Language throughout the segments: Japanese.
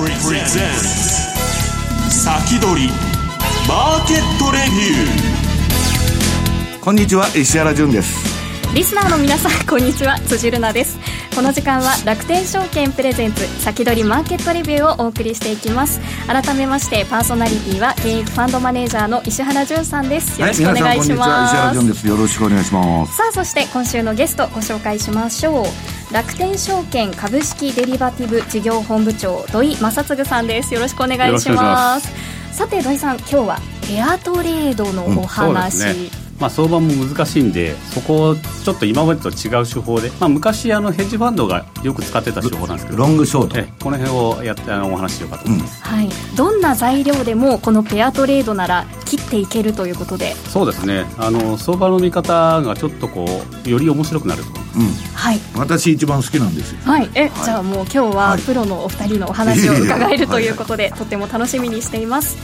先取りマーケットレビューこんにちは石原潤です。リスナーの皆さんこんにちは。辻るなです。この時間は楽天証券プレゼンツ先取りマーケットレビューをお送りしていきます。改めましてパーソナリティは現役ファンドマネージャーの石原潤さんです。よろしくお願いします、は。い、石原潤です。よろしくお願いします。さあそして今週のゲストご紹介しましょう楽天証券株式デリバティブ事業本部長土井正嗣さんです。よろしくお願いします。さて土井さん今日はペアトレードのお話、うんまあ、相場も難しいんでそこをちょっと今までと違う手法で、まあ、昔あのヘッジファンドがよく使ってた手法なんですけど。ロングショート。この辺をやってあのお話しようかと思います、うん、はい、どんな材料でもこのペアトレードなら切っていけるということで。そうですね。あの相場の見方がちょっとこうより面白くなると、うん、はい。私一番好きなんですよ。はい。え、はい、じゃあもう今日はプロのお二人のお話を伺えるということで、とても楽しみにしています。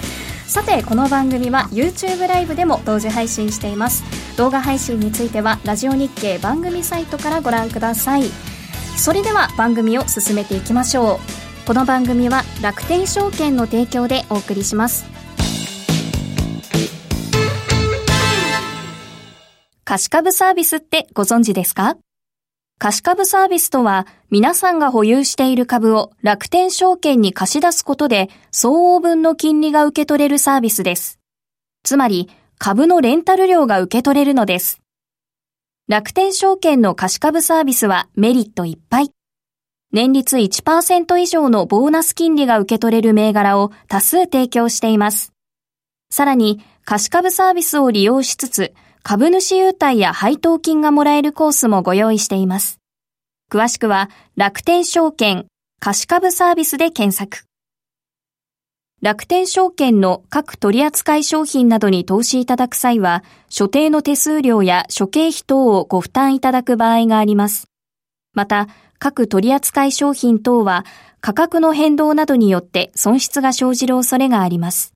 さてこの番組は YouTube ライブでも同時配信しています。動画配信についてはラジオ日経番組サイトからご覧ください。それでは番組を進めていきましょう。この番組は楽天証券の提供でお送りします。貸株サービスってご存知ですか？貸し株サービスとは、皆さんが保有している株を楽天証券に貸し出すことで、相応分の金利が受け取れるサービスです。つまり、株のレンタル料が受け取れるのです。楽天証券の貸し株サービスはメリットいっぱい。年率1%以上のボーナス金利が受け取れる銘柄を多数提供しています。さらに、貸し株サービスを利用しつつ、株主優待や配当金がもらえるコースもご用意しています。詳しくは楽天証券貸株サービスで検索。楽天証券の各取扱商品などに投資いただく際は、所定の手数料や諸経費等をご負担いただく場合があります。また、各取扱商品等は価格の変動などによって損失が生じる恐れがあります。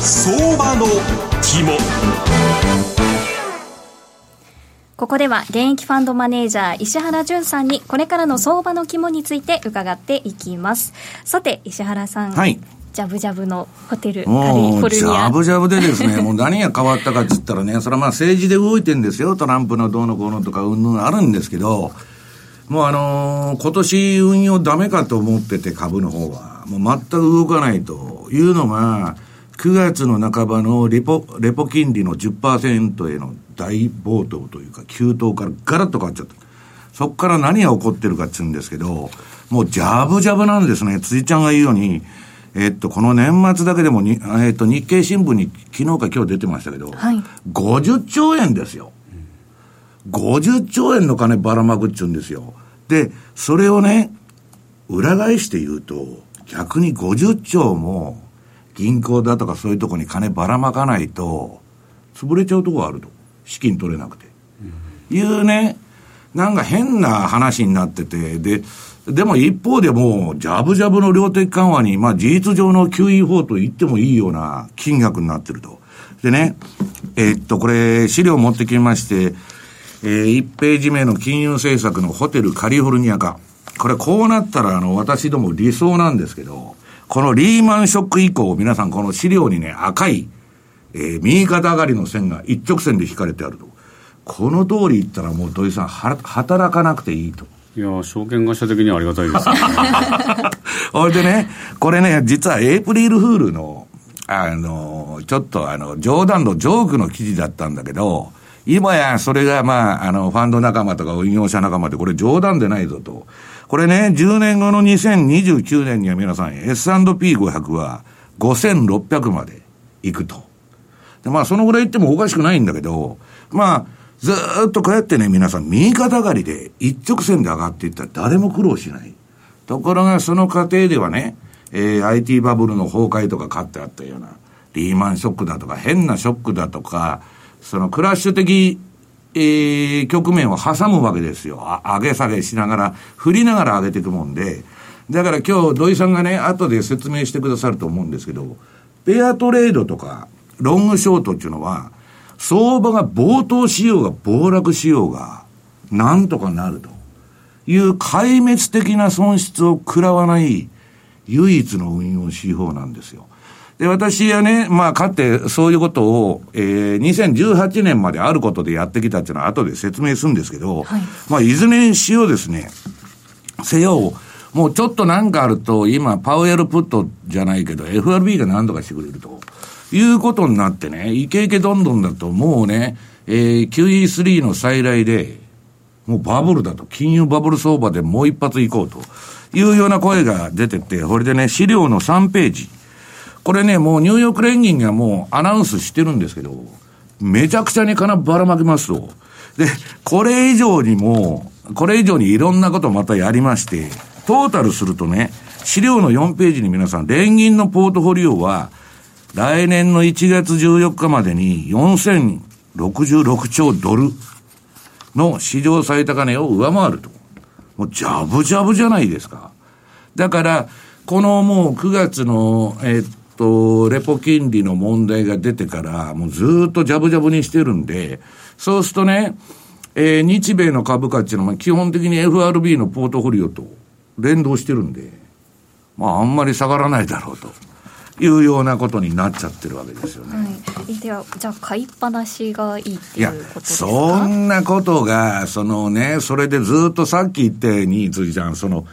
相場の肝。ここでは現役ファンドマネージャー石原淳さんにこれからの相場の肝について伺っていきます。さて石原さんはい。ジャブジャブのホテルカリフォルニア。ジャブジャブでですね もう何が変わったかっつったらねそれはまあ政治で動いてんですよ。トランプのどうのこうのとかうんぬんあるんですけどもうあのー、今年運用ダメかと思ってて株の方はもう全く動かないというのが9月の半ばのレポ、レポ金利の10%への大暴騰というか、急騰からガラッと変わっちゃった。そこから何が起こってるかって言うんですけど、もうジャブジャブなんですね。辻ちゃんが言うように、えっと、この年末だけでもに、えっと、日経新聞に昨日か今日出てましたけど、はい、50兆円ですよ。50兆円の金ばらまくっちゅうんですよ。で、それをね、裏返して言うと、逆に50兆も銀行だとかそういうとこに金ばらまかないと、潰れちゃうとこがあると。資金取れなくて。いうね、なんか変な話になってて、で、でも一方でもう、ジャブジャブの量的緩和に、まあ事実上の QE4 と言ってもいいような金額になってると。でね、えー、っと、これ、資料持ってきまして、えー、1ページ目の金融政策のホテルカリフォルニア化。これこうなったら、あの、私ども理想なんですけど、このリーマンショック以降、皆さんこの資料にね、赤い、えー、右肩上がりの線が一直線で引かれてあると。この通り言ったらもう土井さん、は、働かなくていいと。いや証券会社的にはありがたいですね。ほいでね、これね、実はエイプリルフールの、あの、ちょっとあの、冗談のジョークの記事だったんだけど、今やそれがまあ、あの、ファンド仲間とか運用者仲間でこれ冗談でないぞと。これね、10年後の2029年には皆さん、S&P500 は5600まで行くと。で、まあ、そのぐらい言ってもおかしくないんだけど、まあ、ずっとこうやってね、皆さん、右肩上がりで一直線で上がっていったら誰も苦労しない。ところが、その過程ではね、えー、IT バブルの崩壊とか買ってあったような、リーマンショックだとか、変なショックだとか、そのクラッシュ的、えー、局面を挟むわけですよ。上げ下げしながら、振りながら上げていくもんで、だから今日土井さんがね、後で説明してくださると思うんですけど、ペアトレードとか、ロングショートっていうのは、相場が暴騰しようが暴落しようが、なんとかなるという壊滅的な損失を食らわない唯一の運用手法なんですよ。で、私はね、まあ、かってそういうことを、えー、2018年まであることでやってきたっていうのは後で説明するんですけど、はい、まあ、いずれにしようですね、せよ、もうちょっとなんかあると、今、パウエルプットじゃないけど、FRB が何とかしてくれると。いうことになってね、イケイケどんどんだと、もうね、えー、QE3 の再来で、もうバブルだと、金融バブル相場でもう一発行こうというような声が出てて、これでね、資料の3ページ。これね、もうニューヨーク連銀がもうアナウンスしてるんですけど、めちゃくちゃに金ばらまきますと。で、これ以上にも、これ以上にいろんなことをまたやりまして、トータルするとね、資料の4ページに皆さん、連銀のポートフォリオは、来年の1月14日までに4066兆ドルの市場最高値を上回ると。もうジャブジャブじゃないですか。だから、このもう9月の、えっと、レポ金利の問題が出てから、もうずっとジャブジャブにしてるんで、そうするとね、えー、日米の株価っていうのは基本的に FRB のポートフォリオと連動してるんで、まああんまり下がらないだろうと。いうようなことになっちゃってるわけですよね。はい、ではじゃあ買いっぱなしがいいっていうことですか？そんなことがそのねそれでずっとさっき言ったように辻ちゃんその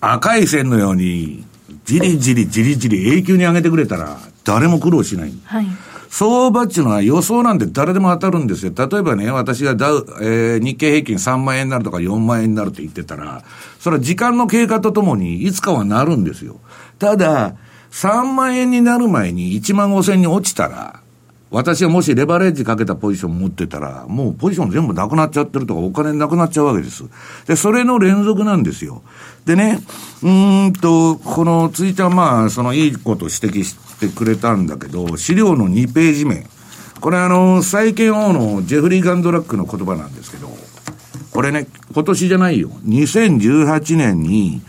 赤い線のようにじりじりじりじり永久に上げてくれたら誰も苦労しない。はい相場っていうのは予想なんて誰でも当たるんですよ。例えばね、私がダウ、えー、日経平均3万円になるとか4万円になるって言ってたら、それは時間の経過とともにいつかはなるんですよ。ただ、3万円になる前に1万5千に落ちたら、私がもしレバレッジかけたポジション持ってたら、もうポジション全部なくなっちゃってるとか、お金なくなっちゃうわけです。で、それの連続なんですよ。でね、うんと、このツイッターまあ、そのいいこと指摘してくれたんだけど、資料の2ページ目。これあの、債券王のジェフリー・ガンドラックの言葉なんですけど、これね、今年じゃないよ。2018年に、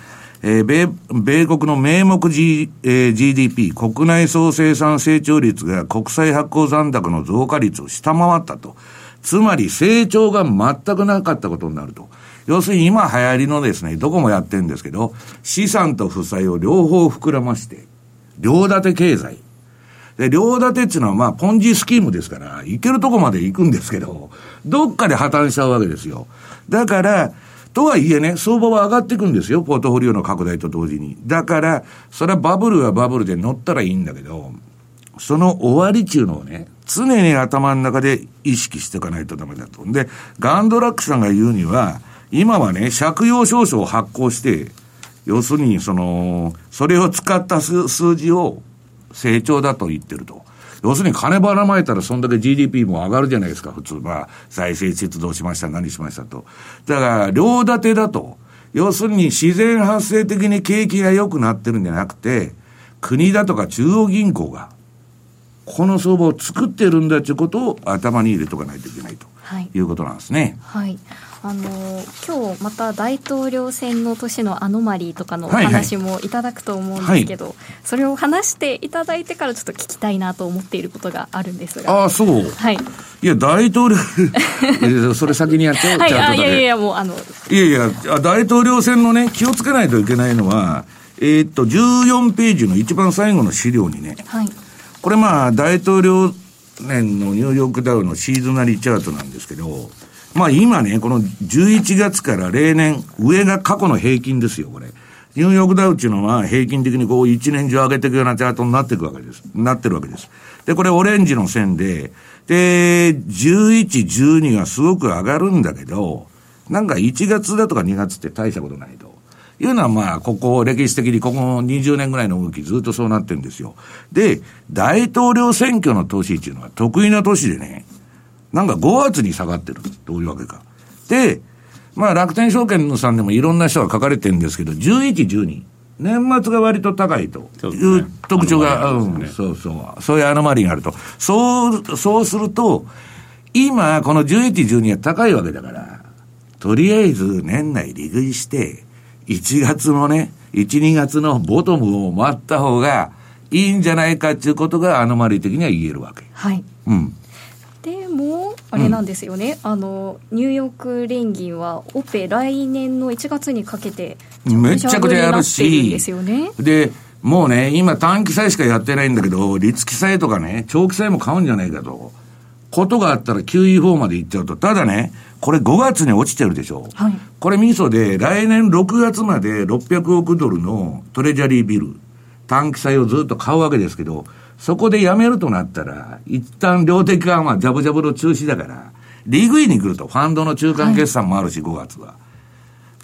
えー、米、米国の名目、G えー、GDP、国内総生産成長率が国際発行残高の増加率を下回ったと。つまり成長が全くなかったことになると。要するに今流行りのですね、どこもやってるんですけど、資産と負債を両方膨らまして、両立て経済。で、両立てっていうのはまあ、ポンジスキームですから、行けるとこまで行くんですけど、どっかで破綻しちゃうわけですよ。だから、とはいえね、相場は上がっていくんですよ、ポートフォリオの拡大と同時に。だから、それはバブルはバブルで乗ったらいいんだけど、その終わり中のをね、常に頭の中で意識していかないとダメだと。で、ガンドラックさんが言うには、今はね、借用証書を発行して、要するに、その、それを使った数数字を成長だと言ってると。要するに金ばらまいたらそんだけ GDP も上がるじゃないですか、普通。まあ、財政出動しました、何しましたと。だから、両立てだと。要するに自然発生的に景気が良くなってるんじゃなくて、国だとか中央銀行が、この相場を作ってるんだということを頭に入れとかないといけないとい。うことなんですね。はい、はいあの今日また大統領選の年のアノマリーとかのお話もいただくと思うんですけど、はいはい、それを話していただいてからちょっと聞きたいなと思っていることがあるんですが。ああそう。はい。いや大統領 それ先にやっちゃう？はい。あいやいやもうあのいやいや大統領選のね気をつけないといけないのはえー、っと14ページの一番最後の資料にね、はい、これまあ大統領年のニューヨークダウのシーズナリーチャートなんですけどまあ今ね、この11月から例年、上が過去の平均ですよ、これ。ニューヨークダウっていうのは平均的にこう一年中上げていくようなチャートになっていくわけです。なってるわけです。で、これオレンジの線で、で、11、12がすごく上がるんだけど、なんか1月だとか2月って大したことないと。いうのはまあ、ここ、歴史的にここ20年ぐらいの動きずっとそうなってるんですよ。で、大統領選挙の年っていうのは得意な年でね、なんか5月に下がってる。どういうわけか。で、まあ楽天証券のさんでもいろんな人が書かれてるんですけど、11、12年末が割と高いという特徴が、うん、そうそう。そういうアノマリーがあると。そう、そうすると、今、この11、12は高いわけだから、とりあえず年内利食いして、1月のね、1、2月のボトムを待った方がいいんじゃないかっていうことがアノマリー的には言えるわけ。はい。うん。でも、あれなんですよね、うん、あのニューヨーク連銀は、オペ、来年の1月にかけて、めちゃくちゃやるし、ですよね。でもうね、今短期債しかやってないんだけど、立期債とかね、長期債も買うんじゃないかと。ことがあったら QE4 まで行っちゃうと。ただね、これ5月に落ちてるでしょ。はい、これミソで、来年6月まで600億ドルのトレジャリービル、短期債をずっと買うわけですけど、そこでやめるとなったら、一旦量的緩和、ジャブジャブの中止だから、リーグイに来ると、ファンドの中間決算もあるし、はい、5月は。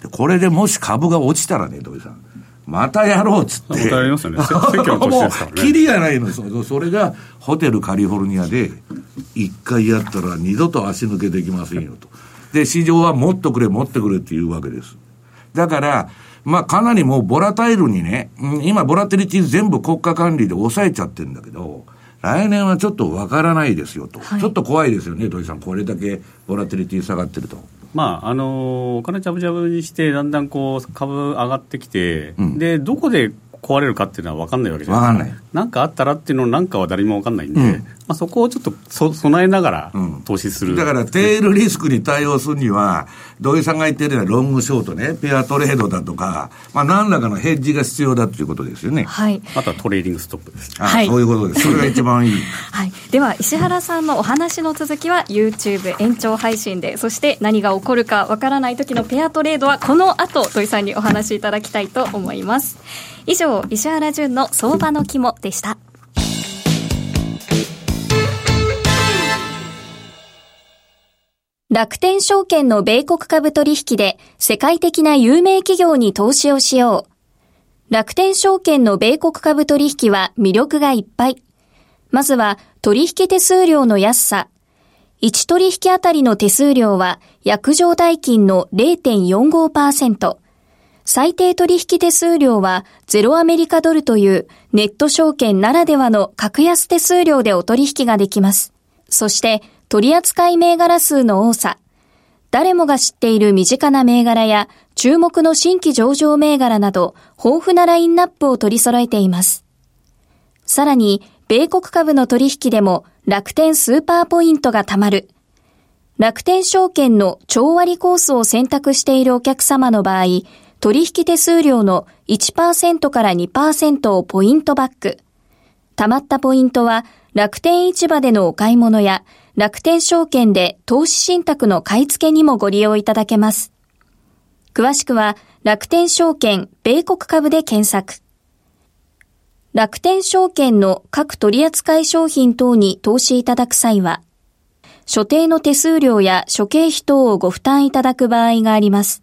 で、これでもし株が落ちたらね、土井さん。またやろうっつって。またやりますよね。もう、キリがないの。それが、ホテルカリフォルニアで、一回やったら二度と足抜けできませんよと。で、市場はもっとくれ、もってくれっていうわけです。だから、まあ、かなりもうボラタイルにね、今、ボラテリティ全部国家管理で抑えちゃってるんだけど、来年はちょっとわからないですよと、はい、ちょっと怖いですよね、土井さん、これだけボラテリティ下がってると。まあ、あのお金じゃぶじゃぶにして、だんだんこう株上がってきて、うん、でどこで壊れるかっていうのは分かんないわけじゃないですか。なんかあったらっていうのなんかは誰にも分かんないんで、うん、まあ、そこをちょっとそ備えながら投資する、うん、だからテールリスクに対応するには、土井さんが言ってるようなロングショートね、ペアトレードだとか、まあ、何らかのヘッジが必要だということですよね。はい。あとはトレーリングストップです。あ、はい、そういうことです。それが一番いい。はい。では、石原さんのお話の続きは YouTube 延長配信で、そして何が起こるかわからない時のペアトレードはこの後、土井さんにお話しいただきたいと思います。以上、石原淳の相場の肝でした。楽天証券の米国株取引で世界的な有名企業に投資をしよう。楽天証券の米国株取引は魅力がいっぱい。まずは取引手数料の安さ。1取引あたりの手数料は約定代金の0.45%。最低取引手数料はゼロアメリカドルというネット証券ならではの格安手数料でお取引ができます。そして取扱い銘柄数の多さ。誰もが知っている身近な銘柄や注目の新規上場銘柄など豊富なラインナップを取り揃えています。さらに、米国株の取引でも楽天スーパーポイントが貯まる。楽天証券の超割コースを選択しているお客様の場合、取引手数料の1%から2%をポイントバック。貯まったポイントは楽天市場でのお買い物や楽天証券で投資信託の買い付けにもご利用いただけます。詳しくは楽天証券米国株で検索。楽天証券の各取扱商品等に投資いただく際は、所定の手数料や諸経費等をご負担いただく場合があります。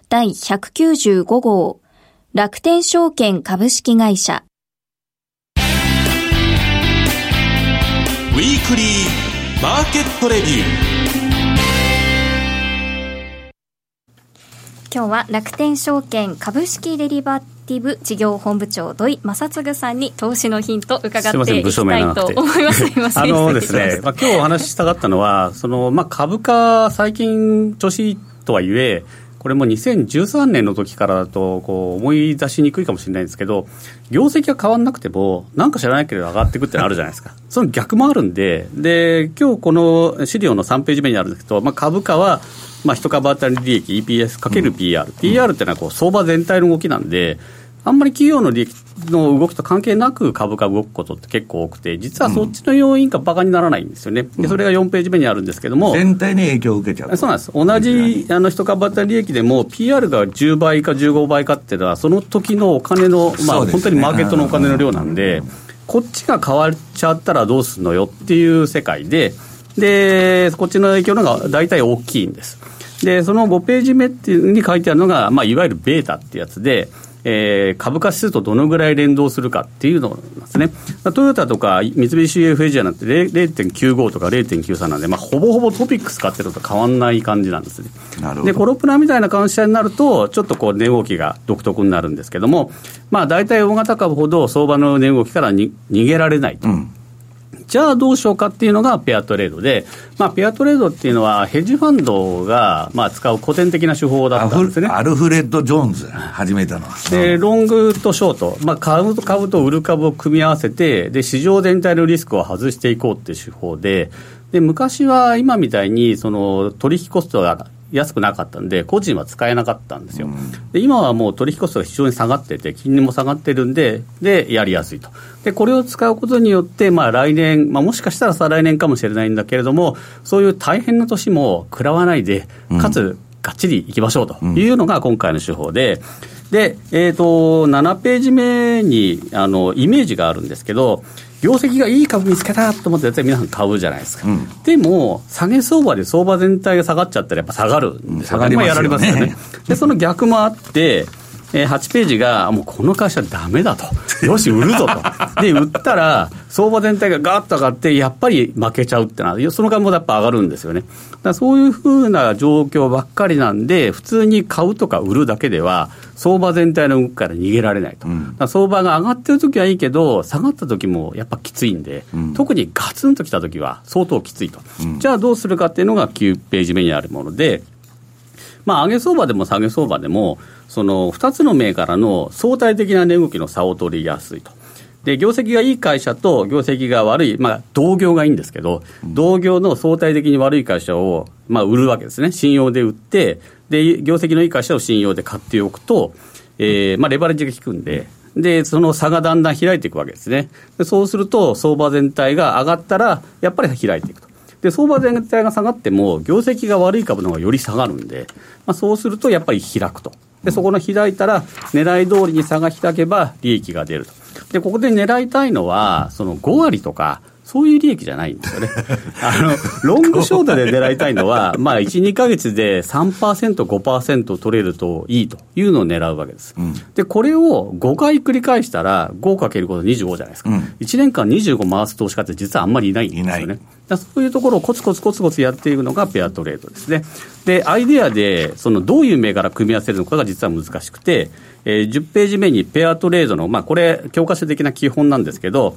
第195号、楽天証券株式会社。ウィークリーマーケットレビュー。今日は楽天証券株式デリバティブ事業本部長土井正嗣さんに投資のヒント伺っていきたいと思います。あのですね、まあ今日お話ししたかったのは、そのまあ株価最近調子とはいえ。これも2013年の時からだとこう思い出しにくいかもしれないんですけど、業績が変わらなくても、なんか知らないけど上がっていくってのあるじゃないですか、その逆もあるんで、で今日この資料の3ページ目にあるんですけど、まあ、株価は、まあ、1株当たり利益 EPS かける PR、うん、PR っていうのはこう相場全体の動きなんで、あんまり企業の利益の動きと関係なく株価動くことって結構多くて、実はそっちの要因がバカにならないんですよね、でそれが4ページ目にあるんですけども、全体に影響を受けちゃうそうなんです、同じあの一株当たり利益でも、PR が10倍か15倍かっていうのは、その時のお金の、まあ、本当にマーケットのお金の量なんで、こっちが変わっちゃったらどうすんのよっていう世界で、でこっちの影響のが大体大きいんです。で、その5ページ目っていうに書いてあるのが、まあ、いわゆるベータってやつで、えー、株価指数とどのぐらい連動するかっていうのですね。トヨタとか三菱 UFJ なくて0.95とか0.93なんで、まあ、ほぼほぼトピックス買ってるのと変わんない感じなんですね。で、コロプラみたいな感じになると、ちょっとこう値動きが独特になるんですけども、まあ、大体大型株ほど相場の値動きからに逃げられないと。うんじゃあどうしようかっていうのがペアトレードで、まあ、ペアトレードっていうのは、ヘッジファンドがまあ使う古典的な手法だったんですね。アルフレッド・ジョーンズ、始めたのは。で、ロングとショート、まあ、株と株と売る株を組み合わせてで、市場全体のリスクを外していこうっていう手法で、で昔は今みたいにその取引コストが安くなかったんで、個人は使えなかったんですよ。で今はもう取引コストが非常に下がってて、金利も下がってるんで、で、やりやすいと。で、これを使うことによって、まあ来年、まあもしかしたら再来年かもしれないんだけれども、そういう大変な年も食らわないで、かつ、がっちりいきましょうというのが今回の手法で、で、えっ、ー、と、7ページ目に、あの、イメージがあるんですけど、業績がいい株見つけたと思って、皆さん買うじゃないですか、うん、でも、下げ相場で相場全体が下がっちゃったら、やっぱ下がるんですよ、ね、下がりますよね。やられますよね。で、その逆もあって、えー、8ページが、もうこの会社だめだと。よし、売るぞと。で、売ったら、相場全体がガーッと上がって、やっぱり負けちゃうってのは、その株もやっぱ上がるんですよね。だそういうふうな状況ばっかりなんで、普通に買うとか売るだけでは、相場全体の動きから逃げられないと。うん、相場が上がってる時はいいけど、下がった時もやっぱきついんで、うん、特にガツンときた時は相当きついと。うん、じゃあどうするかっていうのが9ページ目にあるもので、まあ、上げ相場でも下げ相場でも、その2つの銘柄の相対的な値動きの差を取りやすいと。で、業績がいい会社と業績が悪い、まあ、同業がいいんですけど、同業の相対的に悪い会社を、まあ、売るわけですね。信用で売って、で、業績のいい会社を信用で買っておくと、えー、まあ、レバレッジが効くんで、で、その差がだんだん開いていくわけですね。でそうすると、相場全体が上がったら、やっぱり開いていくと。で、相場全体が下がっても、業績が悪い株の方がより下がるんで、まあ、そうするとやっぱり開くと。で、そこの開いたら、狙い通りに差が開けば利益が出ると。で、ここで狙いたいのは、その5割とか、そういう利益じゃないんですよね。あの、ロングショートで狙いたいのは、まあ、1、2か月で3%、5%取れるといいというのを狙うわけです。うん、で、これを5回繰り返したら、5かけること25じゃないですか。うん、1年間25回す投資家って実はあんまりいないんですよね。そういうところをコツコツコツコツやっていくのがペアトレードですね。で、アイデアで、そのどういう銘柄組み合わせるのかが実は難しくて、えー、10ページ目にペアトレードの、まあ、これ、教科書的な基本なんですけど、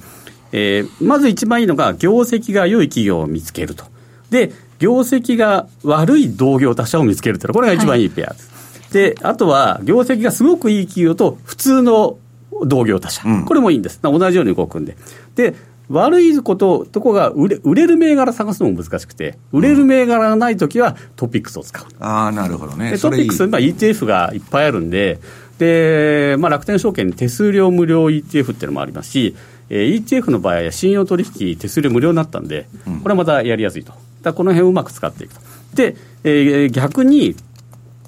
えー、まず一番いいのが、業績が良い企業を見つけると。で、業績が悪い同業他社を見つけるというのこれが一番いいペアです。はい、で、あとは、業績がすごくいい企業と普通の同業他社、うん、これもいいんです。同じように動くんで。で、悪いこと、とこが売れ売れる銘柄探すのも難しくて、売れる銘柄がないときはトピックスを使う。ああ、なるほどね。トピックス、今 ETF がいっぱいあるんで、で、まあ、楽天証券に手数料無料 ETF っていうのもありますし、えー、ETF の場合は信用取引手数料無料になったんで、これはまたやりやすいと。だこの辺をうまく使っていくと。で、えー、逆に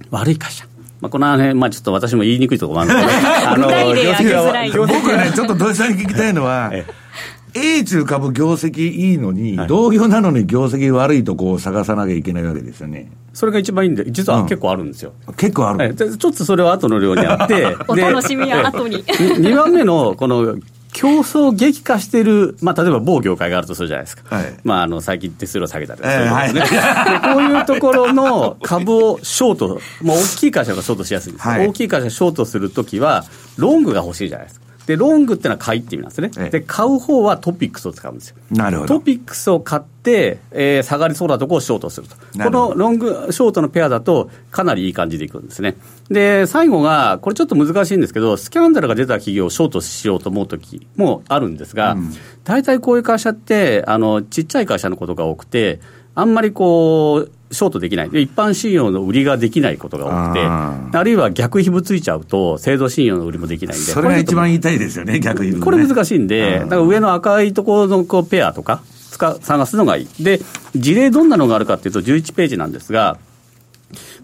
悪い会社。まあ、この辺、まあ、ちょっと私も言いにくいところもあるので、あの、業績が、僕はね、ちょっと土井さんに聞きたいのは、ええ A 中株業績いいのに、はい、同業なのに業績悪いとこを探さなきゃいけないわけですよね。それが一番いいんで、実は結構あるんですよ。うん、結構ある、ちょっとそれは後の量にあって、お楽しみは後に。2番目の、この、競争激化してる、まあ、例えば某業界があるとするじゃないですか。はい、まあ、あの、最近手数料下げたりとか、ね、はい、こういうところの株をショート、まあ、大きい会社がショートしやすいんです、はい、大きい会社ショートするときは、ロングが欲しいじゃないですか。で、ロングっていうのは買いって意味なんですね。ええ、で、買う方はトピックスを使うんですよ。なるほど。トピックスを買って、えー、下がりそうなところをショートすると。このロング、ショートのペアだと、かなりいい感じでいくんですね。で、最後が、これちょっと難しいんですけど、スキャンダルが出た企業をショートしようと思うときもあるんですが、うん、大体こういう会社って、あの、ちっちゃい会社のことが多くて、あんまりこう、ショートできない。で、一般信用の売りができないことが多くて、ああるいは逆皮膚ついちゃうと、制度信用の売りもできないんで、それが一番言いたいですよね、逆に、ね。これ難しいんで、うんだから上の赤いところのこうペアとか使う、探すのがいい。で、事例どんなのがあるかっていうと、11ページなんですが、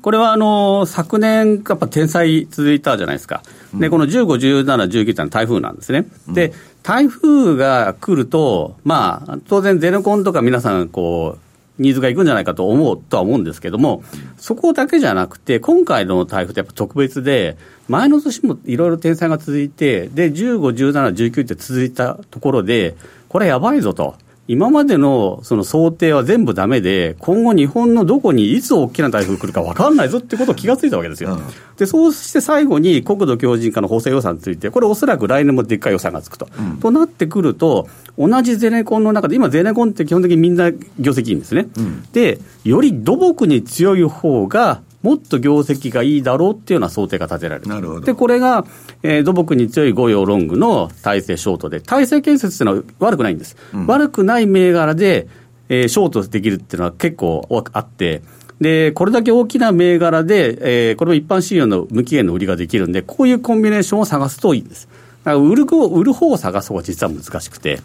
これはあの昨年、やっぱ天災続いたじゃないですか、でこの15、17、19ってのは台風なんですね、で台風が来ると、まあ、当然、ゼネコンとか皆さんこう、ニーズがいくんじゃないかと思うとは思うんですけども、そこだけじゃなくて、今回の台風ってやっぱ特別で、前の年もいろいろ天災が続いて、で15、17、19って続いたところで、これやばいぞと。今までのその想定は全部ダメで、今後日本のどこにいつ大きな台風来るか分かんないぞってことを気がついたわけですよ。で、そうして最後に国土強靭化の補正予算について、これおそらく来年もでっかい予算がつくと。となってくると、同じゼネコンの中で、今ゼネコンって基本的にみんな業績いいんですね。で、より土木に強い方が、もっと業績がいいだろうっていうような想定が立てられる。なるほどで、これが、えー土木に強い御用ロングの大成ショートで、大成建設っていうのは悪くないんです。悪くない銘柄で、えーショートできるっていうのは結構あって、で、これだけ大きな銘柄で、えーこれも一般信用の無期限の売りができるんで、こういうコンビネーションを探すといいんです。だから売る方売る方を探す方が実は難しくて、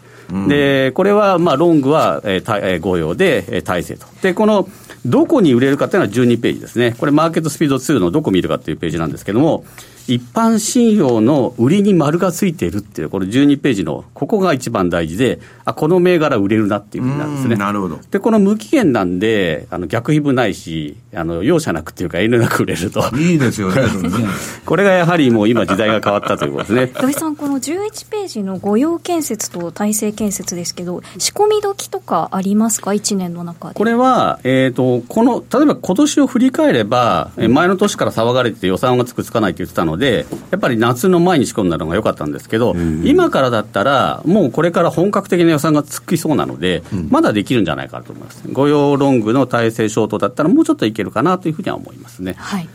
でこれはまあロングは、えーたえー御用で、えー大成と。で、このどこに売れるかっていうのは12ページですね。これマーケットスピード2のどこ見るかっていうページなんですけども、一般信用の売りに丸がついているっていう、これ12ページの、ここが一番大事で、あ、この銘柄売れるなっていうふうになるんですね。なるほど。で、この無期限なんで、あの逆皮膚ないし、あの容赦なくっていうか、遠慮なく売れると。いいですよね。これがやはりもう今時代が変わったということですね。土井さん、この11ページの御用建設と大成建設ですけど、仕込み時とかありますか、1年の中で。これは、えー、とこの例えば今年を振り返れば、え前の年から騒がれてて予算がつくつかないって言ってたので、やっぱり夏の前に仕込んだのが良かったんですけど、今からだったら、もうこれから本格的な予算がつきそうなので、まだできるんじゃないかと思います。御用ロングの体制ショートだったら、もうちょっといけるかなというふうには思いますね。はい。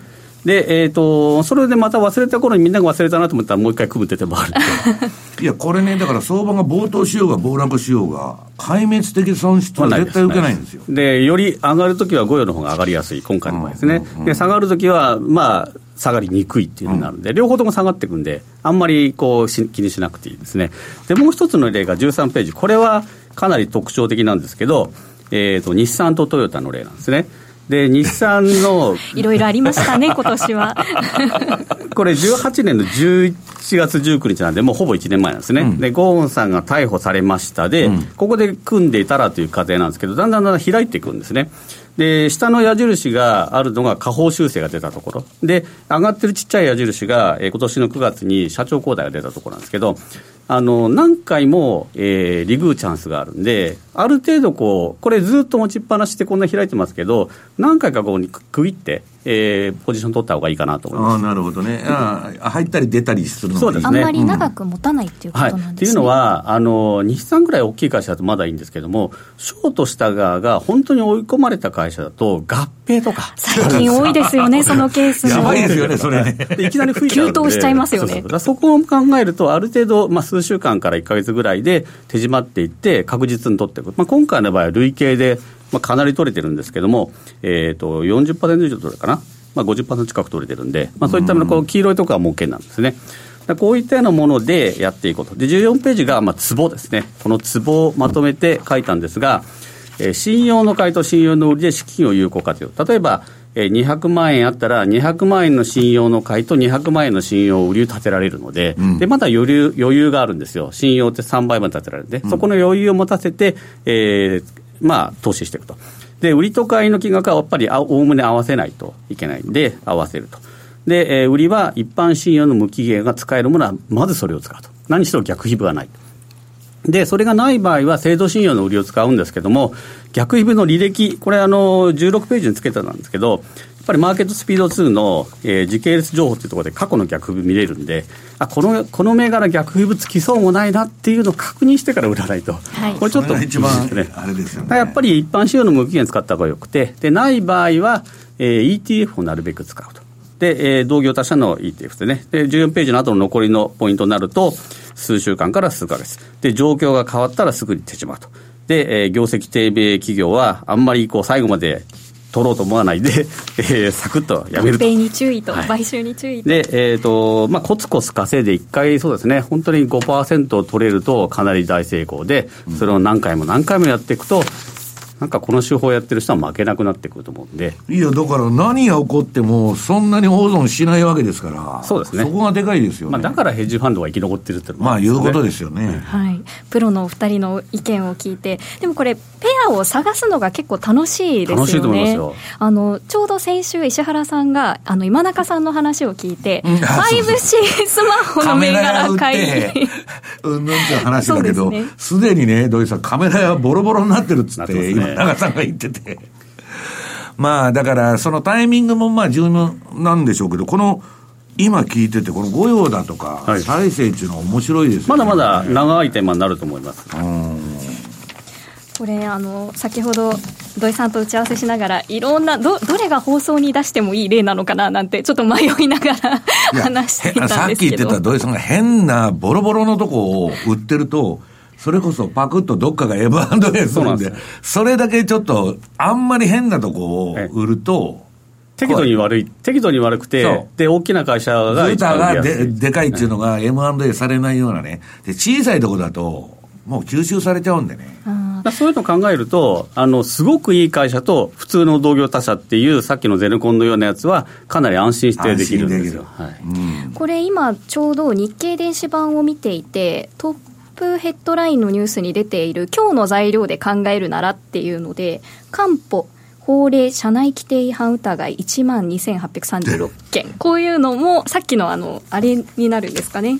で、えー、とそれでまた忘れた頃にみんなが忘れたなと思ったら、もう一回組むって手もある いや、これね、だから相場が暴騰しようが暴落しようが、壊滅的損失は絶対受けないんですよ。で、より上がるときは御用の方が上がりやすい、今回の場合ですね。で、下がるときは、まあ、下がりにくいっていうふうになるんで、両方とも下がっていくんで、あんまりこうし気にしなくていいですね。で、もう一つの例が13ページ、これはかなり特徴的なんですけど、えー、と日産とトヨタの例なんですね。で、日産の いろいろありましたね、今年は。これ、18年の11月19日なんで、もうほぼ1年前なんですね、でゴーンさんが逮捕されましたで、ここで組んでいたらという過程なんですけど、だんだんだんだん開いていくんですね。で下の矢印があるのが下方修正が出たところ、で上がってるちっちゃい矢印が、えー今年の9月に社長交代が出たところなんですけど、あの何回も、えーリグーチャンスがあるんで、ある程度こう、これずっと持ちっぱなしでこんな開いてますけど、何回かここに区切って、えーポジション取った方がいいかなと思います。ああ、なるほどね。ああ入ったり出たりするのがいいそうですねあんまり長く持たないっていうこはい、となんですね。っていうのはあの、日産ぐらい大きい会社だとまだいいんですけども、ショートした側が本当に追い込まれた会社だと、合併とか、最近多いですよね、そのケースも。やばいですよね、それね。でいきなり吹いちゃうんで急騰しちゃいますよねそうそうだからそこを考えると、ある程度、まあ、数週間から1か月ぐらいで手締まっていって、確実に取っていく、まあ、今回の場合は累計で、まあ、かなり取れてるんですけども、えー、と40%以上取れるかな、まあ、50%近く取れてるんで、まあ、そういったのこう黄色いところは儲けなんですね。こういったようなものでやっていこうと。で、14ページが、まあ、ツボですね。このツボをまとめて書いたんですが、えー信用の買いと信用の売りで資金を有効活用。例えば、えー200万円あったら、200万円の信用の買いと200万円の信用売りを立てられるので、で、まだ余裕、余裕があるんですよ。信用って3倍まで立てられるんで、そこの余裕を持たせて、えーまあ、投資していくと。で、売りと買いの金額はやっぱりあおおむね合わせないといけないんで、合わせると。で、えー売りは一般信用の無期限が使えるものは、まずそれを使うと。何しろ逆皮膚はない。で、それがない場合は、制度信用の売りを使うんですけども、逆皮膚の履歴、これ、あの、16ページにつけてたんですけど、やっぱりマーケットスピード2の、えー時系列情報っていうところで過去の逆皮膚見れるんで、あ、この、この銘柄逆皮膚つきそうもないなっていうのを確認してから売らないと。はいこれちょっと一番あれですよね。やっぱり一般使用の無期限使った方がよくて、でない場合は、えー ETF をなるべく使うと。で、えー同業他社の ETF ですね。で、14ページの後の残りのポイントになると、数週間から数ヶ月。で、状況が変わったらすぐに手締まうと。で、えー業績低迷企業は、あんまりこう最後まで取ろうと思わないで、えー、サクッとやめると。に注意と、はい、買収に注意で、えっ、ー、と、まあ、コツコツ稼いで1回、そうですね、本当に5%取れるとかなり大成功で、それを何回も何回もやっていくと、なんかこの手法やってる人は負けなくなってくると思うんで。いや、だから何が起こっても、そんなに大損しないわけですから、そうですね。そこがでかいですよ、ね、まあ、だからヘッジファンドが生き残ってるってまあ、いうことですよね。はい。プロのお二人の意見を聞いて、でもこれ、ペアを探すのが結構楽しいですよね。楽しいと思いますよ。あの、ちょうど先週、石原さんが、あの、今中さんの話を聞いて、5C スマホの銘柄買い。うん。ぬん。って話だけど、すで、ね、にね、土井さん、カメラ屋ボロボロになってるっつって、ね、今中さんが言ってて。まあ、だから、そのタイミングもまあ重要なんでしょうけど、この、今聞いてて、この御用だとか、はい、再生っていうのは面白いですよね。まだまだ長いテーマになると思います。これあの先ほど土井さんと打ち合わせしながらいろんなどどれが放送に出してもいい例なのかななんてちょっと迷いながら話していたんですけどさっき言ってた土井さんが変なボロボロのとこを売ってるとそれこそパクッとどっかが M&A するんで、それだけちょっと、あんまり変なとこを売ると、適度に悪い、適度に悪くて、で、大きな会社が一番がででかいっていうのが M&A されないようなね、で、小さいとこだと、もう吸収されちゃうんでね。そういうのを考えると、あの、すごくいい会社と普通の同業他社っていう、さっきのゼネコンのようなやつは、かなり安心してできるんですよ。はい。うん、これ今、ちょうど日経電子版を見ていて、トップヘッドラインのニュースに出ている今日の材料で考えるならっていうので、官報、法令社内規定違反疑い1万2836件。こういうのも、さっきのあの、あれになるんですかね。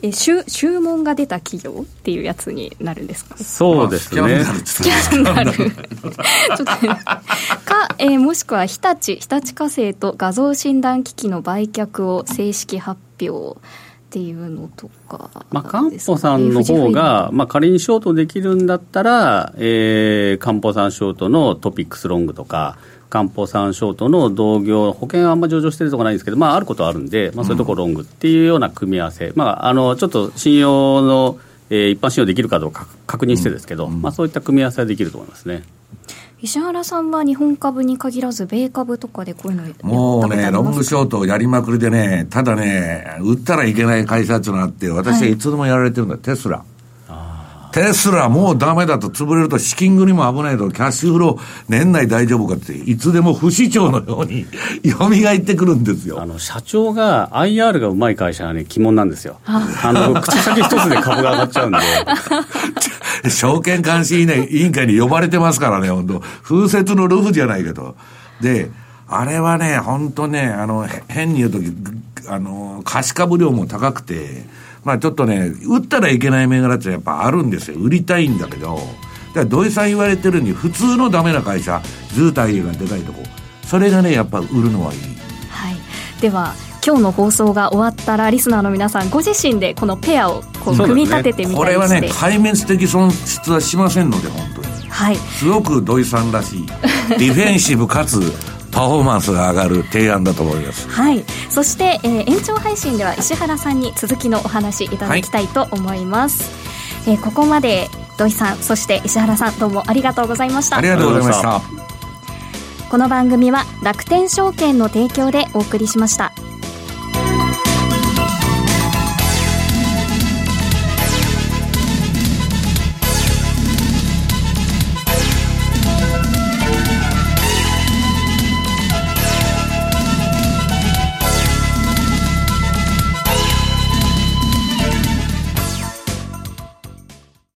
え注注文が出た企業っていうやつになるんですか、そうですね。スキャンダル。ちょっと、か、えー、もしくは日立、日立火星と画像診断機器の売却を正式発表。っていうのとか、まあ、かんぽさんの方が、まあ、仮にショートできるんだったら、えー、かんぽさんショートのトピックスロングとか、かんぽさんショートの同業、保険はあんま上場してるとこないんですけど、まあ、あることはあるんで、まあ、そういうところロングっていうような組み合わせ、うん、まあ、あのちょっと信用の、えー、一般信用できるかどうか確認してですけど、うん、まあ、そういった組み合わせはできると思いますね。石原さんは日本株に限らず、米株とかでこういうのもうね、ロングショートをやりまくりでね、ただね、売ったらいけない会社っていうのがあって、私はいつでもやられてるんだ、はい、テスラ。テスラもうダメだと潰れると資金繰りも危ないとキャッシュフロー年内大丈夫かっていつでも不死鳥のように 蘇ってくるんですよ。あの社長が IR がうまい会社はね鬼門なんですよ。あの口先一つで株が上がっちゃうんで。証券監視委員会に呼ばれてますからね、本当風雪のルフじゃないけど。で、あれはね、本当ね、あの、変に言うとき、あの、貸し株量も高くて、まあちょっとね、売ったらいけない銘柄ってやっぱあるんですよ。売りたいんだけど、だから土井さん言われてるに、普通のダメな会社、図体がでかいとこ、それがね、やっぱ売るのはいい。はい。では、今日の放送が終わったらリスナーの皆さんご自身でこのペアをこう組み立ててみたりして、ね、これはね壊滅的損失はしませんので本当に。はい。すごく土井さんらしいディフェンシブかつパフォーマンスが上がる提案だと思います。はい。そして、えー、延長配信では石原さんに続きのお話いただきたいと思います、はい、えー、ここまで土井さんそして石原さんどうもありがとうございました。ありがとうございました。この番組は楽天証券の提供でお送りしました